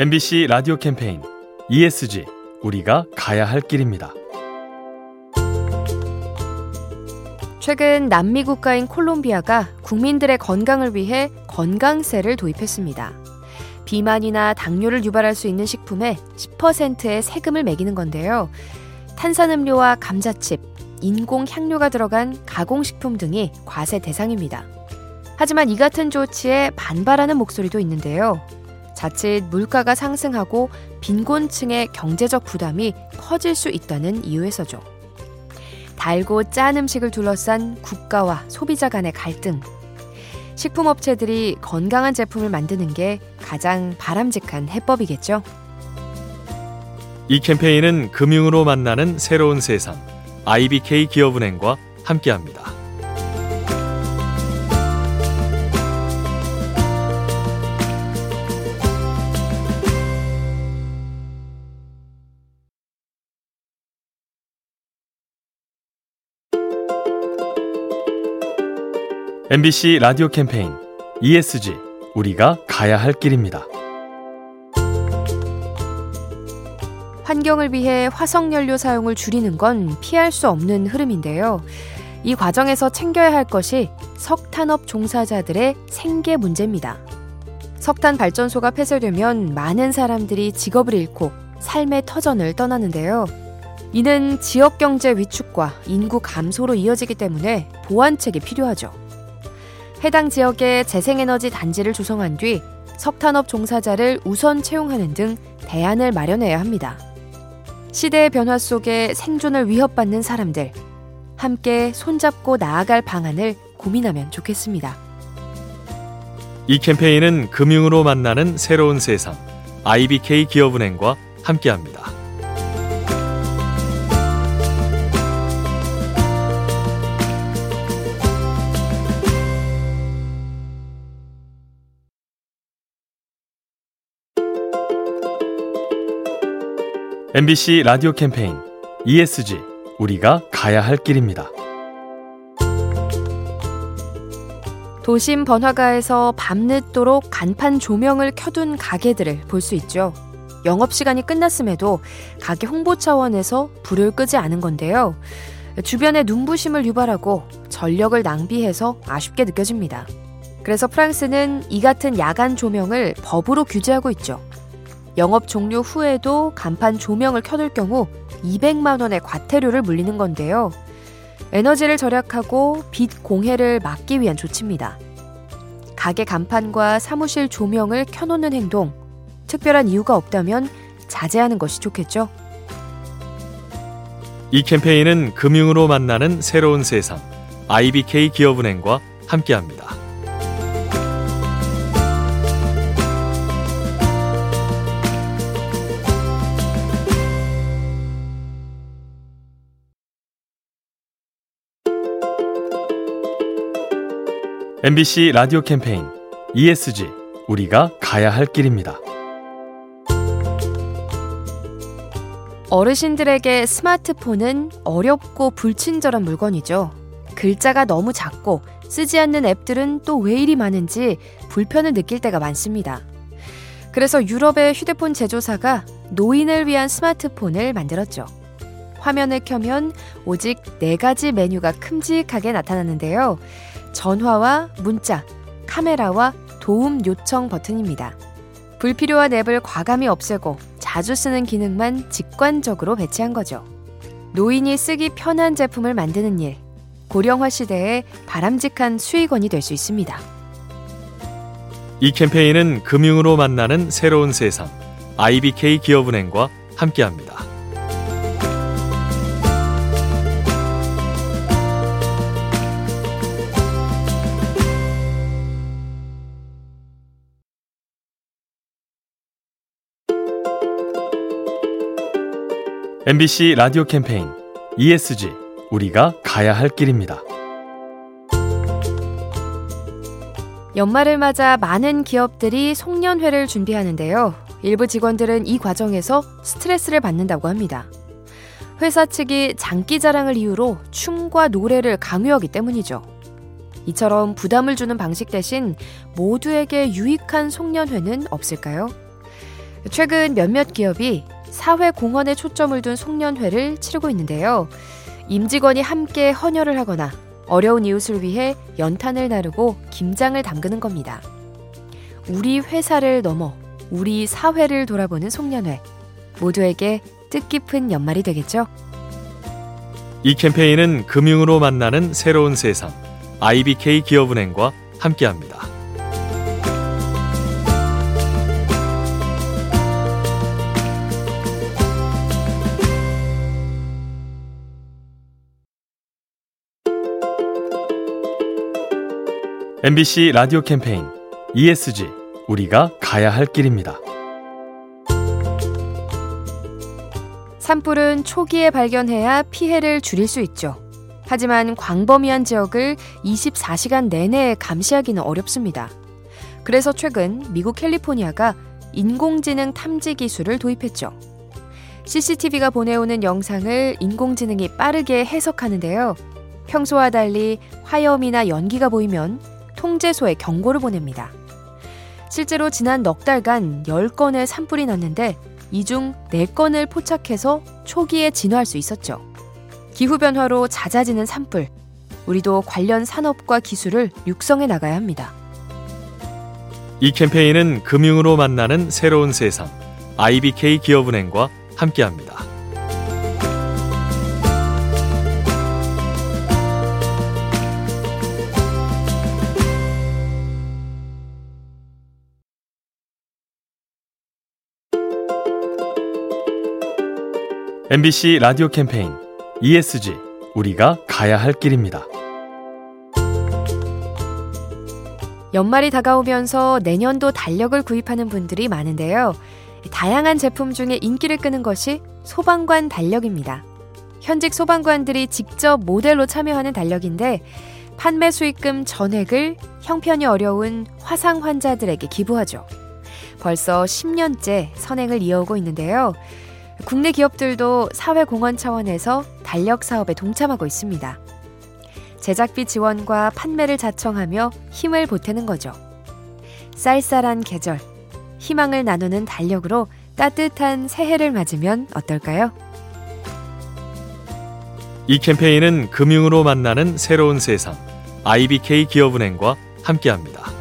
MBC 라디오 캠페인 ESG 우리가 가야 할 길입니다. 최근 남미 국가인 콜롬비아가 국민들의 건강을 위해 건강세를 도입했습니다. 비만이나 당뇨를 유발할 수 있는 식품에 10%의 세금을 매기는 건데요. 탄산음료와 감자칩, 인공 향료가 들어간 가공식품 등이 과세 대상입니다. 하지만 이 같은 조치에 반발하는 목소리도 있는데요. 자칫 물가가 상승하고 빈곤층의 경제적 부담이 커질 수 있다는 이유에서죠. 달고 짠 음식을 둘러싼 국가와 소비자 간의 갈등. 식품업체들이 건강한 제품을 만드는 게 가장 바람직한 해법이겠죠. 이 캠페인은 금융으로 만나는 새로운 세상 IBK 기업은행과 함께합니다. MBC 라디오 캠페인 ESG 우리가 가야 할 길입니다. 환경을 위해 화석연료 사용을 줄이는 건 피할 수 없는 흐름인데요. 이 과정에서 챙겨야 할 것이 석탄업 종사자들의 생계 문제입니다. 석탄 발전소가 폐쇄되면 많은 사람들이 직업을 잃고 삶의 터전을 떠나는데요. 이는 지역 경제 위축과 인구 감소로 이어지기 때문에 보완책이 필요하죠. 해당 지역에 재생에너지 단지를 조성한 뒤 석탄업 종사자를 우선 채용하는 등 대안을 마련해야 합니다. 시대의 변화 속에 생존을 위협받는 사람들, 함께 손잡고 나아갈 방안을 고민하면 좋겠습니다. 이 캠페인은 금융으로 만나는 새로운 세상 IBK 기업은행과 함께합니다. MBC 라디오 캠페인 ESG 우리가 가야 할 길입니다. 도심 번화가에서 밤늦도록 간판 조명을 켜둔 가게들을 볼 수 있죠. 영업시간이 끝났음에도 가게 홍보 차원에서 불을 끄지 않은 건데요. 주변에 눈부심을 유발하고 전력을 낭비해서 아쉽게 느껴집니다. 그래서 프랑스는 이 같은 야간 조명을 법으로 규제하고 있죠. 영업 종료 후에도 간판 조명을 켜둘 경우 200만 원의 과태료를 물리는 건데요. 에너지를 절약하고 빛 공해를 막기 위한 조치입니다. 가게 간판과 사무실 조명을 켜놓는 행동, 특별한 이유가 없다면 자제하는 것이 좋겠죠. 이 캠페인은 금융으로 만나는 새로운 세상 IBK 기업은행과 함께합니다. MBC 라디오 캠페인 ESG 우리가 가야 할 길입니다. 어르신들에게 스마트폰은 어렵고 불친절한 물건이죠. 글자가 너무 작고 쓰지 않는 앱들은 또 왜 이리 많은지 불편을 느낄 때가 많습니다. 그래서 유럽의 휴대폰 제조사가 노인을 위한 스마트폰을 만들었죠. 화면을 켜면 오직 네 가지 메뉴가 큼직하게 나타나는데요. 전화와 문자, 카메라와 도움 요청 버튼입니다. 불필요한 앱을 과감히 없애고 자주 쓰는 기능만 직관적으로 배치한 거죠. 노인이 쓰기 편한 제품을 만드는 일, 고령화 시대에 바람직한 수익원이 될 수 있습니다. 이 캠페인은 금융으로 만나는 새로운 세상 IBK 기업은행과 함께합니다. MBC 라디오 캠페인 ESG 우리가 가야 할 길입니다. 연말을 맞아 많은 기업들이 송년회를 준비하는데요. 일부 직원들은 이 과정에서 스트레스를 받는다고 합니다. 회사 측이 장기 자랑을 이유로 춤과 노래를 강요하기 때문이죠. 이처럼 부담을 주는 방식 대신 모두에게 유익한 송년회는 없을까요? 최근 몇몇 기업이 사회 공헌에 초점을 둔 송년회를 치르고 있는데요. 임직원이 함께 헌혈을 하거나 어려운 이웃을 위해 연탄을 나르고 김장을 담그는 겁니다. 우리 회사를 넘어 우리 사회를 돌아보는 송년회. 모두에게 뜻깊은 연말이 되겠죠? 이 캠페인은 금융으로 만나는 새로운 세상 IBK 기업은행과 함께합니다. MBC 라디오 캠페인 ESG 우리가 가야 할 길입니다. 산불은 초기에 발견해야 피해를 줄일 수 있죠. 하지만 광범위한 지역을 24시간 내내 감시하기는 어렵습니다. 그래서 최근 미국 캘리포니아가 인공지능 탐지 기술을 도입했죠. CCTV가 보내오는 영상을 인공지능이 빠르게 해석하는데요. 평소와 달리 화염이나 연기가 보이면 통제소에 경고를 보냅니다. 실제로 지난 넉 달간 10건의 산불이 났는데 이 중 4건을 포착해서 초기에 진화할 수 있었죠. 기후변화로 잦아지는 산불. 우리도 관련 산업과 기술을 육성해 나가야 합니다. 이 캠페인은 금융으로 만나는 새로운 세상 IBK 기업은행과 함께합니다. MBC 라디오 캠페인 ESG 우리가 가야 할 길입니다. 연말이 다가오면서 내년도 달력을 구입하는 분들이 많은데요. 다양한 제품 중에 인기를 끄는 것이 소방관 달력입니다. 현직 소방관들이 직접 모델로 참여하는 달력인데 판매 수익금 전액을 형편이 어려운 화상 환자들에게 기부하죠. 벌써 10년째 선행을 이어오고 있는데요. 국내 기업들도 사회공헌 차원에서 달력 사업에 동참하고 있습니다. 제작비 지원과 판매를 자청하며 힘을 보태는 거죠. 쌀쌀한 계절, 희망을 나누는 달력으로 따뜻한 새해를 맞으면 어떨까요? 이 캠페인은 금융으로 만나는 새로운 세상 IBK 기업은행과 함께합니다.